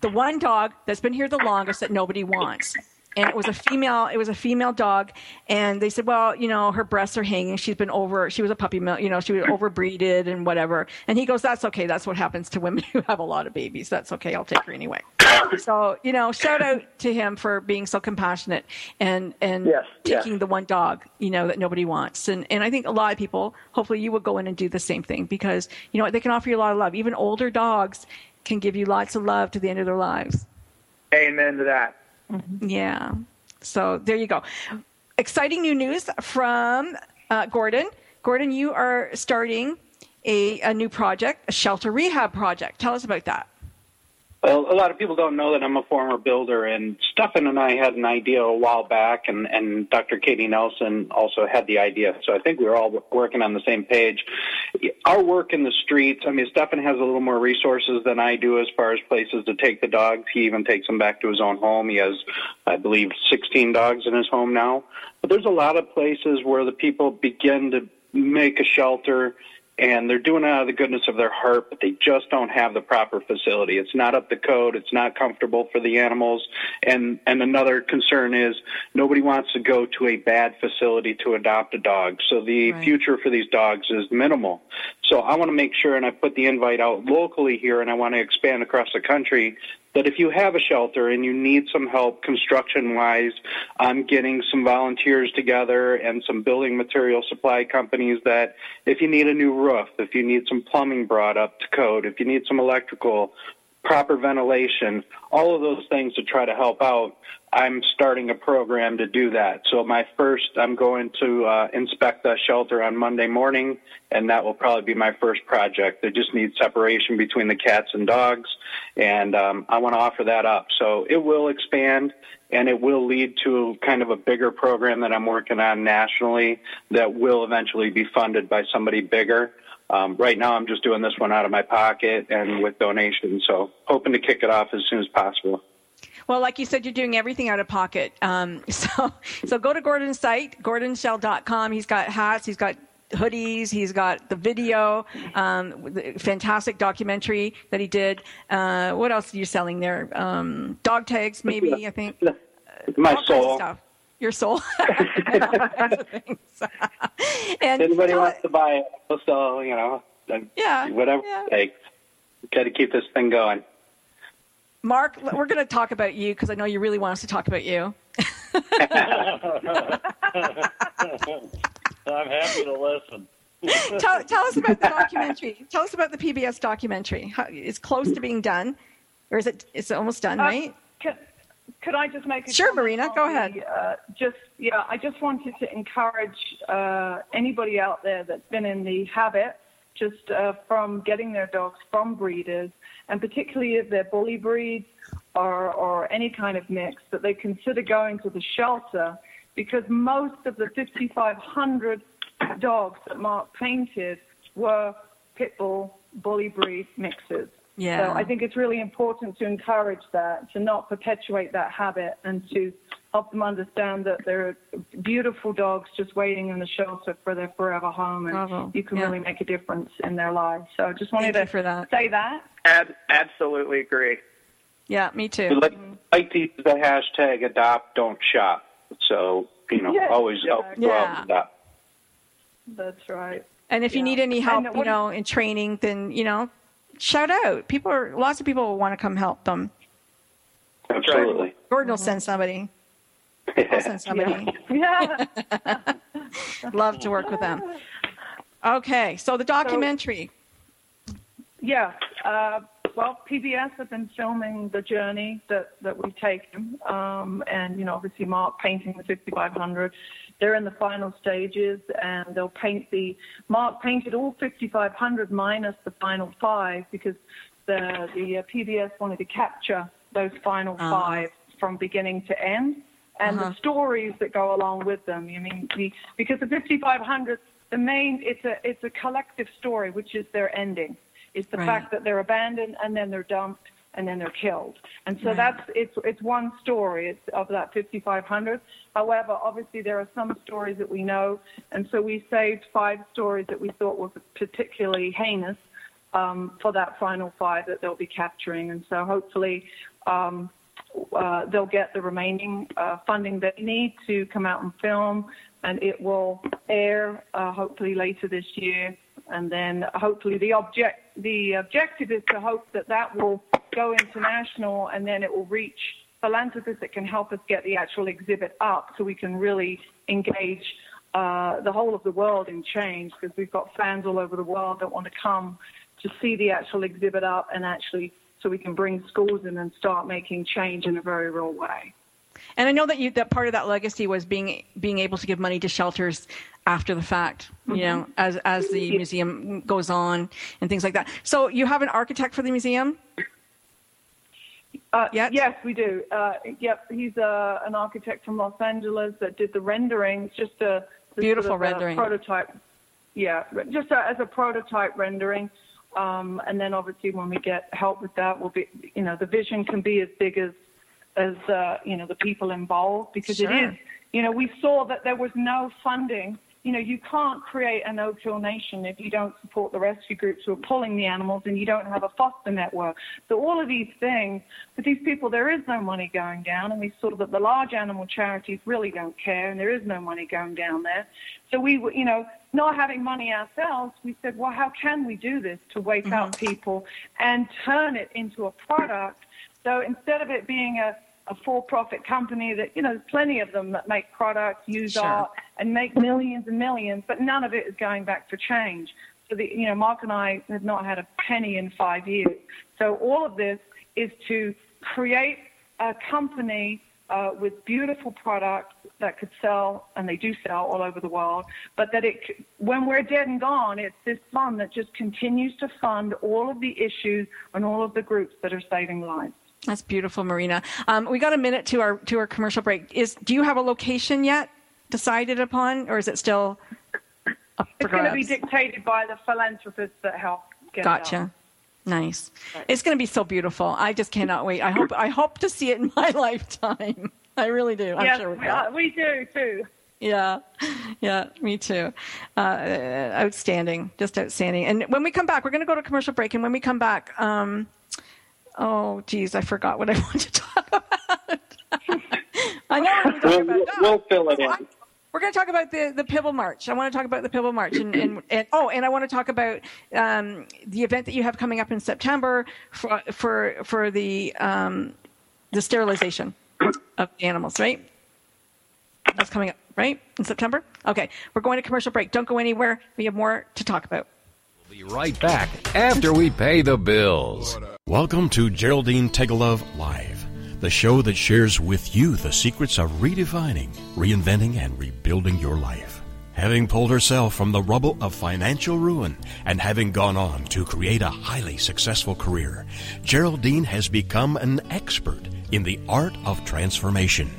the one dog that's been here the longest that nobody wants. And it was a female. It was a female dog, and they said, "Well, you know, her breasts are hanging. She's been over. She was a puppy mill. You know, she was hmm. overbreeded and whatever." And he goes, "That's okay. That's what happens to women who have a lot of babies. That's okay. I'll take her anyway." So, you know, shout out to him for being so compassionate and and Yes, yes. taking the one dog, you know, that nobody wants. And and I think a lot of people, hopefully, you will go in and do the same thing because you know they can offer you a lot of love. Even older dogs can give you lots of love to the end of their lives. Amen to that. Yeah. So there you go. Exciting new news from uh, Gordon. Gordon, you are starting a, a new project, a shelter rehab project. Tell us about that. Well, a lot of people don't know that I'm a former builder, and Stefan and I had an idea a while back, and, and Dr. Katie Nelson also had the idea. So I think we were all working on the same page. Our work in the streets, I mean, Stefan has a little more resources than I do as far as places to take the dogs. He even takes them back to his own home. He has, I believe, 16 dogs in his home now. But there's a lot of places where the people begin to make a shelter and they're doing it out of the goodness of their heart, but they just don't have the proper facility. It's not up to code. It's not comfortable for the animals. And and another concern is nobody wants to go to a bad facility to adopt a dog. So the Right. future for these dogs is minimal. So I want to make sure, and I put the invite out locally here, and I want to expand across the country. That if you have a shelter and you need some help construction wise, I'm getting some volunteers together and some building material supply companies that if you need a new roof, if you need some plumbing brought up to code, if you need some electrical, proper ventilation, all of those things to try to help out. I'm starting a program to do that. So my first, I'm going to uh, inspect the shelter on Monday morning, and that will probably be my first project. They just need separation between the cats and dogs, and um, I want to offer that up. So it will expand, and it will lead to kind of a bigger program that I'm working on nationally that will eventually be funded by somebody bigger. Um, right now, I'm just doing this one out of my pocket and with donations. So, hoping to kick it off as soon as possible. Well, like you said, you're doing everything out of pocket. Um, so, so go to Gordon's site, gordonshell.com. He's got hats, he's got hoodies, he's got the video, um, the fantastic documentary that he did. Uh, what else are you selling there? Um, dog tags, maybe, I think. My All soul. stuff. Your soul. All kinds of things. and Anybody wants to buy it, we'll sell, you know, uh, Yeah, whatever it takes. Got to keep this thing going. Mark, we're going to talk about you because I know you really want us to talk about you. I'm happy to listen. tell, tell us about the documentary. Tell us about the PBS documentary. How, it's close to being done, or is it? It's almost done, Uh, right? Can, could I just make a Sure, Marina, on go the, ahead. Uh, just yeah, I just wanted to encourage uh, anybody out there that's been in the habit, just uh, from getting their dogs from breeders, and particularly if they're bully breeds or or any kind of mix, that they consider going to the shelter because most of the 5,500 dogs that Mark painted were pit bull bully breed mixes. Yeah. So I think it's really important to encourage that, to not perpetuate that habit, and to help them understand that there are beautiful dogs just waiting in the shelter for their forever home, and Bravo. you can Yeah. really make a difference in their lives. So I just wanted Thank to you for that. say that. Ab- absolutely agree. Yeah, me too. like, mm-hmm. like to use the hashtag adopt, don't shop. So, you know, Yeah, always yeah. help go out. That's right. And if you need any help, you know, in training, then you know, shout out. People are lots of people will want to come help them. Absolutely. Gordon will mm-hmm. send somebody. I'll send somebody. Yeah. Love to work with them. Okay, so the documentary. Yeah. Uh, well, PBS have been filming the journey that, that we've taken. Um, and, you know, obviously Mark painting the 5500. They're in the final stages and they'll paint the, Mark painted all 5500 minus the final five because the, the uh, PBS wanted to capture those final Ah. five from beginning to end. And Uh-huh. the stories that go along with them. I mean, the, because the 5500, the main, it's a it's a collective story, which is their ending. It's the Right. fact that they're abandoned and then they're dumped and then they're killed. And so Right. that's it's it's one story it's of that 5500. However, obviously there are some stories that we know, and so we saved five stories that we thought were particularly heinous um, for that final five that they'll be capturing. And so hopefully. Um, uh, they'll get the remaining uh, funding they need to come out and film, and it will air uh, hopefully later this year. And then hopefully the object the objective is to hope that that will go international, and then it will reach philanthropists that can help us get the actual exhibit up, so we can really engage uh, the whole of the world in change. Because we've got fans all over the world that want to come to see the actual exhibit up and actually so we can bring schools in and start making change in a very real way. And I know that you that part of that legacy was being being able to give money to shelters after the fact, you Mhm. know, as as the museum goes on and things like that. So you have an architect for the museum? Uh, Yes, we do. Uh, yep, he's uh, an architect from Los Angeles that did the renderings, just a Beautiful sort of rendering. prototype. Yeah, just a, as a prototype rendering. Um, and then obviously when we get help with that, we'll be, you know, the vision can be as big as, as uh, you know, the people involved because it Sure. is, you know, we saw that there was no funding. You know, you can't create a no-kill nation if you don't support the rescue groups who are pulling the animals and you don't have a foster network. So all of these things, for these people, there is no money going down, and we saw that the large animal charities really don't care, and there is no money going down there. So we, you know, not having money ourselves, we said, well, how can we do this to wake up mm-hmm. people and turn it into a product? So instead of it being a, a for-profit company that, you know, there's plenty of them that make products, use Sure. art, and make millions and millions, but none of it is going back for change. So the, you know, Mark and I have not had a penny in five years. So all of this is to create a company uh, with beautiful products that could sell, and they do sell all over the world, but that it, when we're dead and gone, it's this fund that just continues to fund all of the issues and all of the groups that are saving lives. That's beautiful, Marina. Um, we got a minute to our to our commercial break. Is do you have a location yet decided upon, or is it still It's going to be dictated by the philanthropists that help Gotcha. Nice. It's going to be so beautiful. I just cannot wait. I hope I hope to see it in my lifetime. I really do. I'm yes, sure we uh, we do too. Yeah, yeah, me too. Uh, outstanding, just outstanding. And when we come back, we're going to go to commercial break. And when we come back, um, oh, geez, I forgot what I wanted to talk about. I know we're talking We'll, about. we'll fill it in. We're going to talk about the, the Pibble March. I want to talk about the Pibble March. And, and, and oh, and I want to talk about um, the event that you have coming up in September for, for, for the, um, the sterilization of the animals, right? That's coming up, right? In September? Okay. We're going to commercial break. Don't go anywhere. We have more to talk about. Be right back after we pay the bills. Welcome to Geraldine Tegelov Live, the show that shares with you the secrets of redefining, reinventing, and rebuilding your life. Having pulled herself from the rubble of financial ruin and having gone on to create a highly successful career, Geraldine has become an expert in the art of transformation.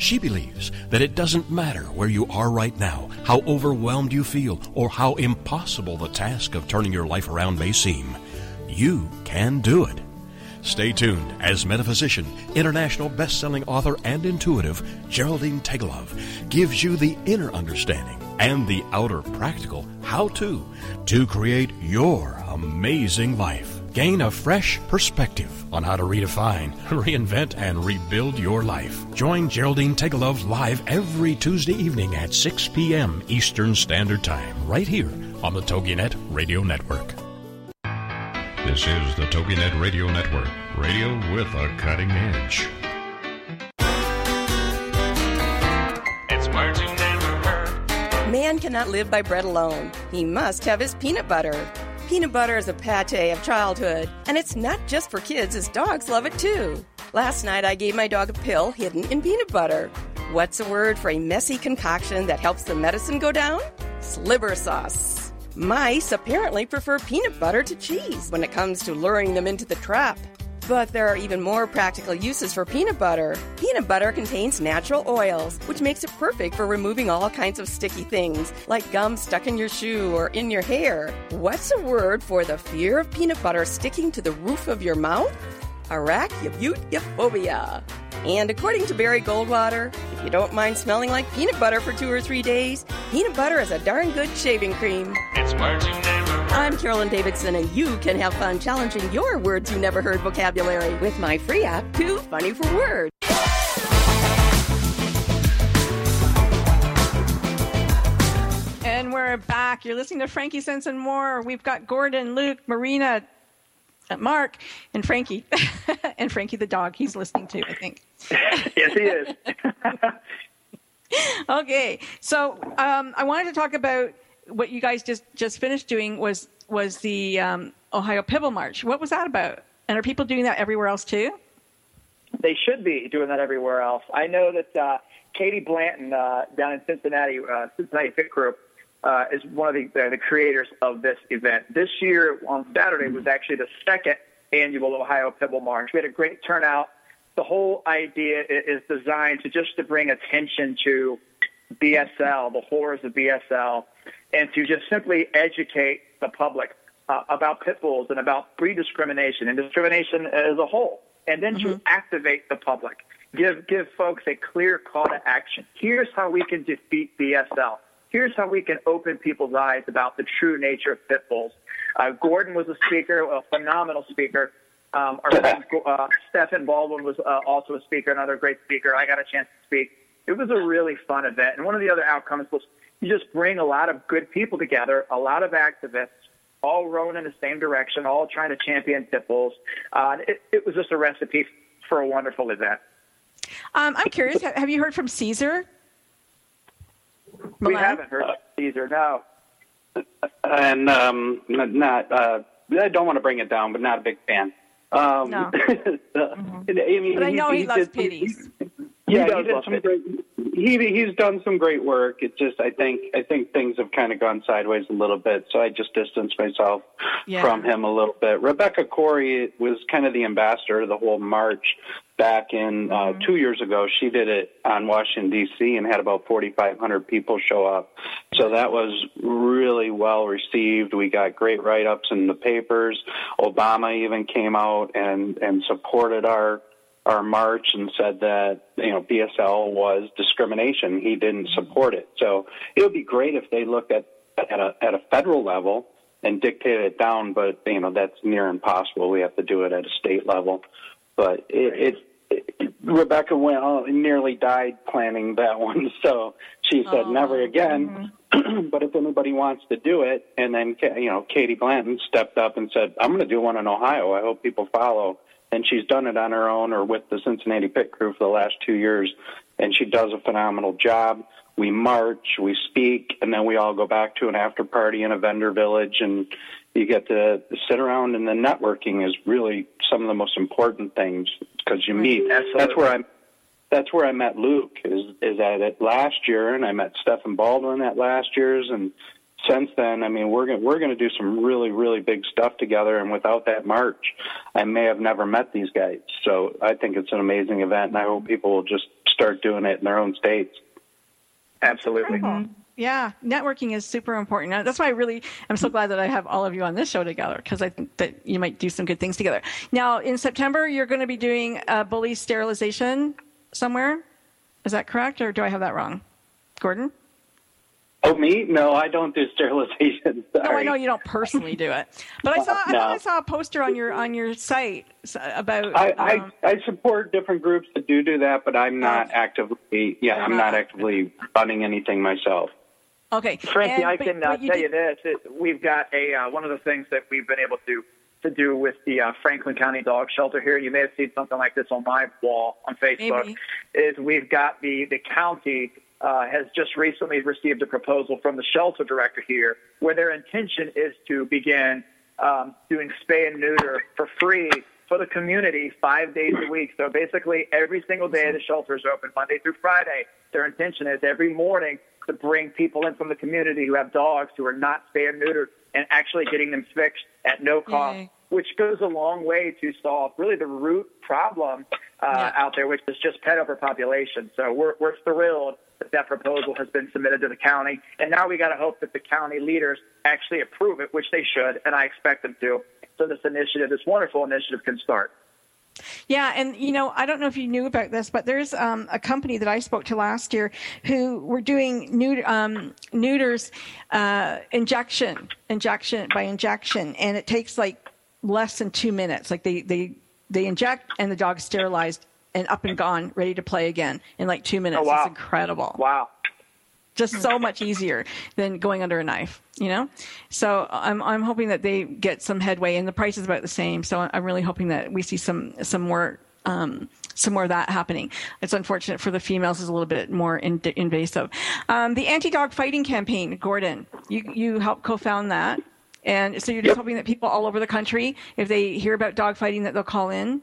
She believes that it doesn't matter where you are right now, how overwhelmed you feel, or how impossible the task of turning your life around may seem. You can do it. Stay tuned as metaphysician, international best-selling author, and intuitive Geraldine Tegelov gives you the inner understanding and the outer practical how-to to create your amazing life. Gain a fresh perspective on how to redefine, reinvent, and rebuild your life. Join Geraldine Tegelov live every Tuesday evening at 6 p.m. Eastern Standard Time, right here on the TogiNet Radio Network. This is the TogiNet Radio Network, radio with a cutting edge. It's words you never heard. Man cannot live by bread alone. He must have his peanut butter. Peanut butter is a pate of childhood, and it's not just for kids, as dogs love it too. Last night I gave my dog a pill hidden in peanut butter. What's a word for a messy concoction that helps the medicine go down? Sliver sauce. Mice apparently prefer peanut butter to cheese when it comes to luring them into the trap. But there are even more practical uses for peanut butter. Peanut butter contains natural oils, which makes it perfect for removing all kinds of sticky things, like gum stuck in your shoe or in your hair. What's a word for the fear of peanut butter sticking to the roof of your mouth? Arachibutyrophobia. And according to Barry Goldwater, if you don't mind smelling like peanut butter for two or three days, peanut butter is a darn good shaving cream. It's words you never heard. I'm Carolyn Davidson, and you can have fun challenging your words you never heard vocabulary with my free app, Too Funny for Words. And we're back. You're listening to Frankie Sense and More. We've got Gordon, Luke, Marina, Mark, and Frankie. and Frankie the dog. He's listening too, I think. yes, he is. okay, so um, I wanted to talk about what you guys just just finished doing was was the um, Ohio Pibble March. What was that about? And are people doing that everywhere else too? They should be doing that everywhere else. I know that uh, Katie Blanton uh, down in Cincinnati, uh, Cincinnati Pit Crew, uh, is one of the, uh, the creators of this event. This year on Saturday was actually the second annual Ohio Pibble March. We had a great turnout. The whole idea is designed to just to bring attention to BSL, the horrors of BSL, and to just simply educate the public uh, about pit bulls and about breed discrimination and discrimination as a whole, and then mm-hmm. to activate the public, give give folks a clear call to action. Here's how we can defeat BSL. Here's how we can open people's eyes about the true nature of pit bulls. Uh, Gordon was a speaker, a phenomenal speaker. Um, our friend uh, Stephen Baldwin was uh, also a speaker, another great speaker. I got a chance to speak. It was a really fun event, and one of the other outcomes was you just bring a lot of good people together, a lot of activists, all rowing in the same direction, all trying to champion pit bulls. Uh, it, it was just a recipe for a wonderful event. Um, I'm curious. Have you heard from Cesar? We haven't heard from Cesar. No. And um, not. Uh, I don't want to bring it down, but not a big fan. Um, no. mm-hmm. I mean, but I know he, he loves pitties. Yeah, he, he did some great. He he's done some great work. It just I think I think things have kind of gone sideways a little bit. So I just distanced myself yeah. from him a little bit. Rebecca Corry was kind of the ambassador of the whole march back in uh, mm-hmm. two years ago. She did it on Washington D.C. and had about 4,500 people show up. So that was really well received. We got great write ups in the papers. Obama even came out and and supported our our march and said that you know BSL was discrimination. He didn't support it. So it would be great if they looked at at a at a federal level and dictated it down, but you know that's near impossible. We have to do it at a state level. But it, it Rebecca went oh, nearly died planning that one, so she said oh, never again. Mm-hmm. but if anybody wants to do it, and then you know Katie Blanton stepped up and said, "I'm going to do one in Ohio. I hope people follow." and she's done it on her own or with the Cincinnati Pit Crew for the last two years, and she does a phenomenal job. We march, we speak, and then we all go back to an after party in a vendor village, and you get to sit around. And the networking is really some of the most important things because you meet. Absolutely. That's where I'm. That's where I met Luke. Is is at it last year, and I met Stephen Baldwin at last year's, and since then, I mean, we're going we're going to do some really really big stuff together. And without that march, I may have never met these guys. So I think it's an amazing event, and I hope people will just start doing it in their own states. Absolutely. Mm-hmm. Yeah, networking is super important. That's why I really I'm so glad that I have all of you on this show together because I think that you might do some good things together. Now, in September, you're going to be doing a bully sterilization somewhere. Is that correct, or do I have that wrong, Gordon? Oh, me? No, I don't do sterilization. Sorry. No, I know you don't personally do it, but I saw I, no. I saw a poster on your on your site about. I, um, I, I support different groups that do do that, but I'm not actively. Yeah, I'm not actively running anything myself. Okay, Frankie, and, I can uh, you tell did... you this: it, we've got a uh, one of the things that we've been able to to do with the uh, Franklin County Dog Shelter here. You may have seen something like this on my wall on Facebook. Maybe. Is we've got the the county uh, has just recently received a proposal from the shelter director here where their intention is to begin um, doing spay and neuter for free for the community five days a week. So basically, every single day the shelter is open, Monday through Friday. Their intention is every morning to bring people in from the community who have dogs who are not spay and neutered and actually getting them fixed at no cost, Yay. which goes a long way to solve really the root problem uh, out there, which is just pet overpopulation. So we're, we're thrilled that that proposal has been submitted to the county, and now we got to hope that the county leaders actually approve it, which they should, and I expect them to. So this initiative, this wonderful initiative, can start. Yeah, and you know, I don't know if you knew about this, but there's um, a company that I spoke to last year who were doing neut- um, neuters uh, injection, injection by injection, and it takes like less than two minutes. Like they they they inject, and the dog's sterilized and up and gone, ready to play again in like two minutes. Oh, wow. It's incredible. Wow. Just so much easier than going under a knife, you know. So I'm I'm hoping that they get some headway, and the price is about the same. So I'm really hoping that we see some some more um, some more of that happening. It's unfortunate for the females; is a little bit more in, invasive. Um, the anti-dog fighting campaign, Gordon, you you helped co-found that, and so you're just hoping that people all over the country, if they hear about dog fighting, that they'll call in.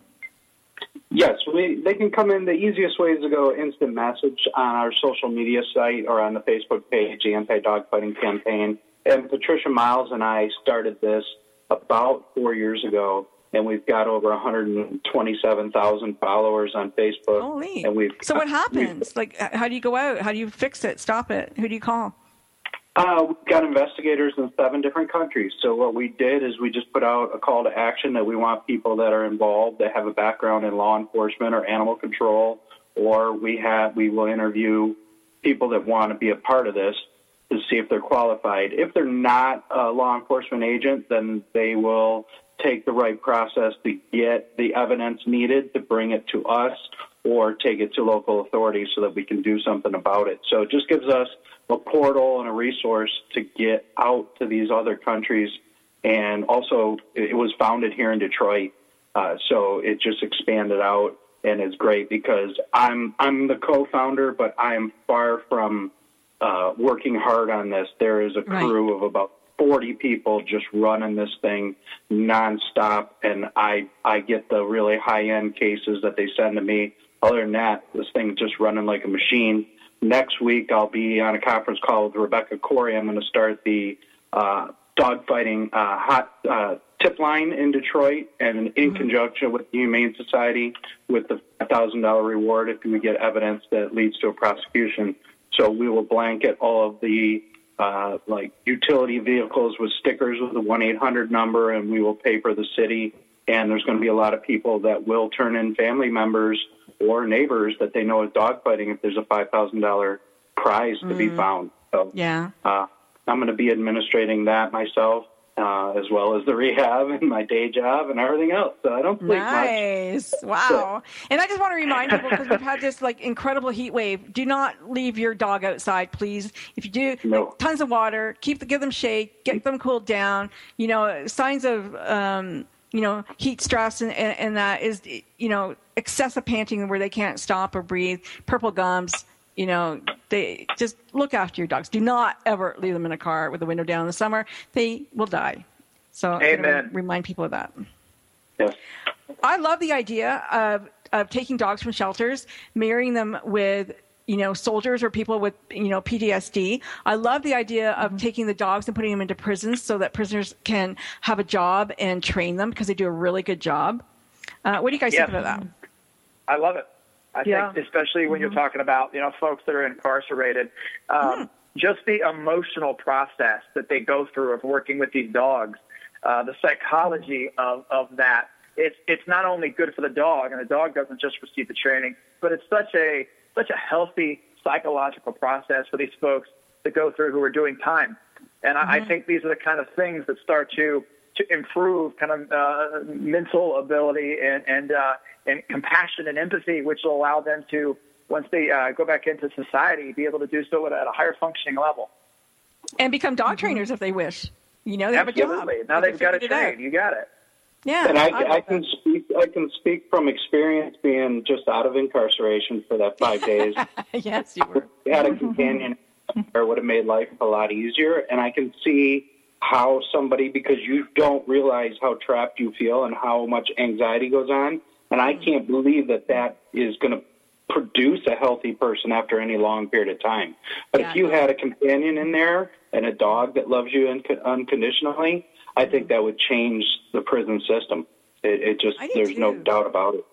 Yes, we, they can come in. The easiest way is to go instant message on our social media site or on the Facebook page, the Anti Dog Fighting Campaign. And Patricia Miles and I started this about four years ago, and we've got over 127,000 followers on Facebook. Holy! And we've So what happens? Like, uh, how do you go out? How do you fix it? Stop it? Who do you call? Uh, we've got investigators in seven different countries. So what we did is we just put out a call to action that we want people that are involved that have a background in law enforcement or animal control, or we have we will interview people that want to be a part of this to see if they're qualified. If they're not a law enforcement agent, then they will take the right process to get the evidence needed to bring it to us or take it to local authorities so that we can do something about it. So it just gives us a portal and a resource to get out to these other countries. And also, it was founded here in Detroit, uh, so it just expanded out, and it's great because I'm I'm the co-founder, but I'm far from uh, working hard on this. There is a crew of about 40 people just running this thing nonstop, and I I get the really high end cases that they send to me. Other than that, this thing's just running like a machine. Next week, I'll be on a conference call with Rebecca Corry. I'm going to start the uh, dogfighting uh, hot uh, tip line in Detroit, and in conjunction with the Humane Society, with the $1,000 reward if we get evidence that leads to a prosecution. So we will blanket all of the uh, like utility vehicles with stickers with the 1-800 number, and we will pay for the city. And there's going to be a lot of people that will turn in family members or neighbors that they know is dogfighting if there's a $5,000 prize to be Mhm. found. So Yeah. uh, I'm going to be administrating that myself, uh, as well as the rehab and my day job and everything else. So I don't sleep much. Nice. Wow. And I just want to remind people because we've had this like incredible heat wave. Do not leave your dog outside, please. If you do, like, tons of water. Keep give them shade. Get them cooled down. You know, signs of um, you know heat stress and, and, and that is you know excessive panting where they can't stop or breathe. Purple gums. You know, they just look after your dogs. Do not ever leave them in a car with the window down in the summer. They will die. So Amen. remind people of that. Yes. I love the idea of of taking dogs from shelters, marrying them with you know soldiers or people with you know PTSD. I love the idea of taking the dogs and putting them into prisons so that prisoners can have a job and train them because they do a really good job. Uh, what do you guys Yes. think about that? I love it. I Yeah. think, especially when you're talking about you know folks that are incarcerated, um, just the emotional process that they go through of working with these dogs, uh, the psychology of of that. It's it's not only good for the dog, and the dog doesn't just receive the training, but it's such a such a healthy psychological process for these folks to go through who are doing time. And I, I think these are the kind of things that start to to improve kind of uh, mental ability and and uh, and compassion and empathy, which will allow them to once they uh, go back into society, be able to do so at a higher functioning level. And become dog trainers if they wish. You know, they have a job. Absolutely. Now They they've got to figured train. You got it. Yeah, and I, I I, can speak. I can speak from experience, being just out of incarceration for that five days. yes, you were. had a companion, or would have made life a lot easier. And I can see how somebody, because you don't realize how trapped you feel and how much anxiety goes on. And I mm. can't believe that that is going to produce a healthy person after any long period of time. But Yeah. if you had a companion in there and a dog that loves you unco- unconditionally, I think that would change the prison system. It, it just I do there's no doubt about it.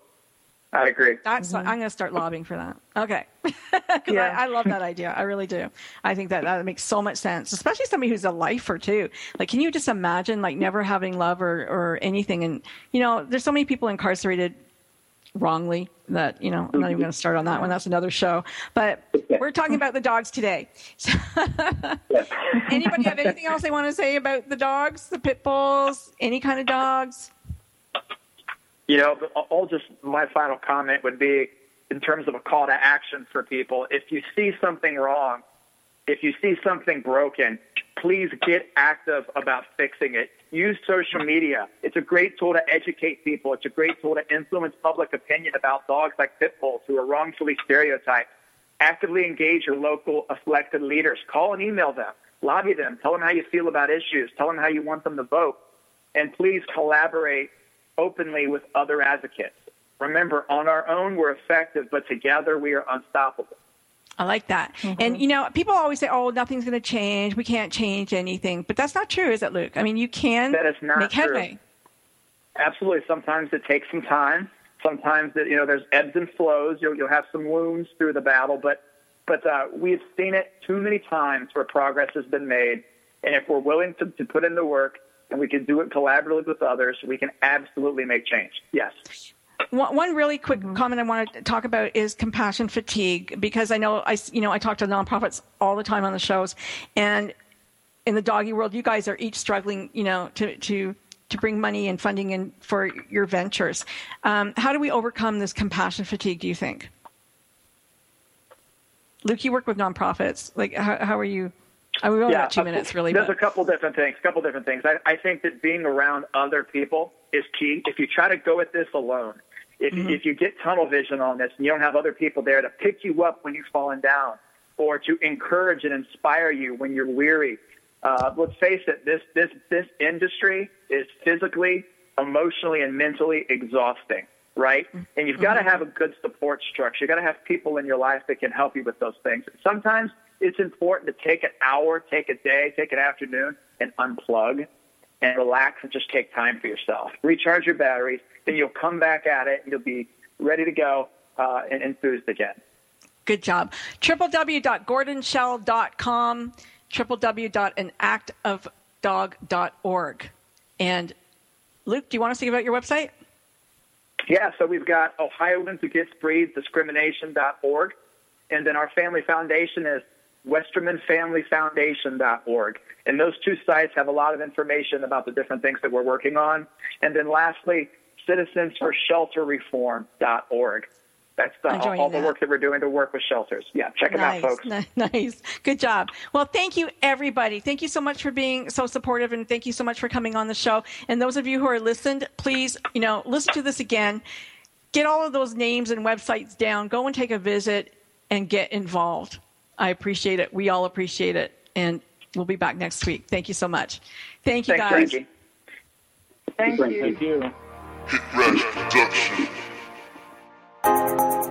I agree. That's mm-hmm. I'm going to start lobbying for that. Okay, 'Cause I, I love that idea. I really do. I think that that makes so much sense, especially somebody who's a lifer too. Like, can you just imagine like never having love or or anything? And you know, there's so many people incarcerated wrongly that you know I'm not even mm-hmm. going to start on that one. That's another show. But we're talking about the dogs today. So Anybody have anything else they want to say about the dogs, the pit bulls, any kind of dogs? You know, all just my final comment would be in terms of a call to action for people. If you see something wrong, if you see something broken, please get active about fixing it. Use social media. It's a great tool to educate people. It's a great tool to influence public opinion about dogs like pit bulls who are wrongfully stereotyped. Actively engage your local elected leaders. Call and email them. Lobby them. Tell them how you feel about issues. Tell them how you want them to vote. And please collaborate openly with other advocates. Remember, on our own, we're effective, but together we are unstoppable. I like that. And you know, people always say, "Oh, nothing's going to change. We can't change anything." But that's not true, is it, Luke? I mean, you can That is not make true. headway. Absolutely. Sometimes it takes some time. Sometimes that you know there's ebbs and flows. You'll you'll have some wounds through the battle, but but uh, we've seen it too many times where progress has been made. And if we're willing to, to put in the work and we can do it collaboratively with others, we can absolutely make change. Yes. One, really quick comment I want to talk about is compassion fatigue because I know I you know I talk to nonprofits all the time on the shows, and in the doggy world, you guys are each struggling, you know, to to to bring money and funding in for your ventures. Um, how do we overcome this compassion fatigue? Do you think? Luke, you work with nonprofits. Like, how, how are you? I mean, we only got two minutes, really. There's But a couple different things. A couple different things. I, I think that being around other people is key. If you try to go at this alone, if Mm-hmm. if you get tunnel vision on this and you don't have other people there to pick you up when you've fallen down, or to encourage and inspire you when you're weary, uh, let's face it. This this this industry is physically, emotionally, and mentally exhausting. Right, and you've got to have a good support structure. You've got to have people in your life that can help you with those things. Sometimes it's important to take an hour, take a day, take an afternoon, and unplug and relax and just take time for yourself. Recharge your batteries, then you'll come back at it and you'll be ready to go uh, and enthused again. Good job. www.gordonshell.com, www.anactofdog.org. And Luke, do you want to give out your website? Yeah, so we've got Ohioans Against Breed Discrimination.org, and then our family foundation is WestermanFamilyFoundation.org. And those two sites have a lot of information about the different things that we're working on. And then lastly, CitizensForShelterReform.org. That's the, I'm all the work that we're doing to work with shelters. Yeah, check them nice, out, folks. ni- Nice. Good job. Well, thank you, everybody. Thank you so much for being so supportive, and thank you so much for coming on the show. And those of you who are listened, please, you know, listen to this again. Get all of those names and websites down. Go and take a visit and get involved. I appreciate it. We all appreciate it. And we'll be back next week. Thank you so much. Thank you, Thanks, guys. Frankie. Thank you. Thank you. She na you,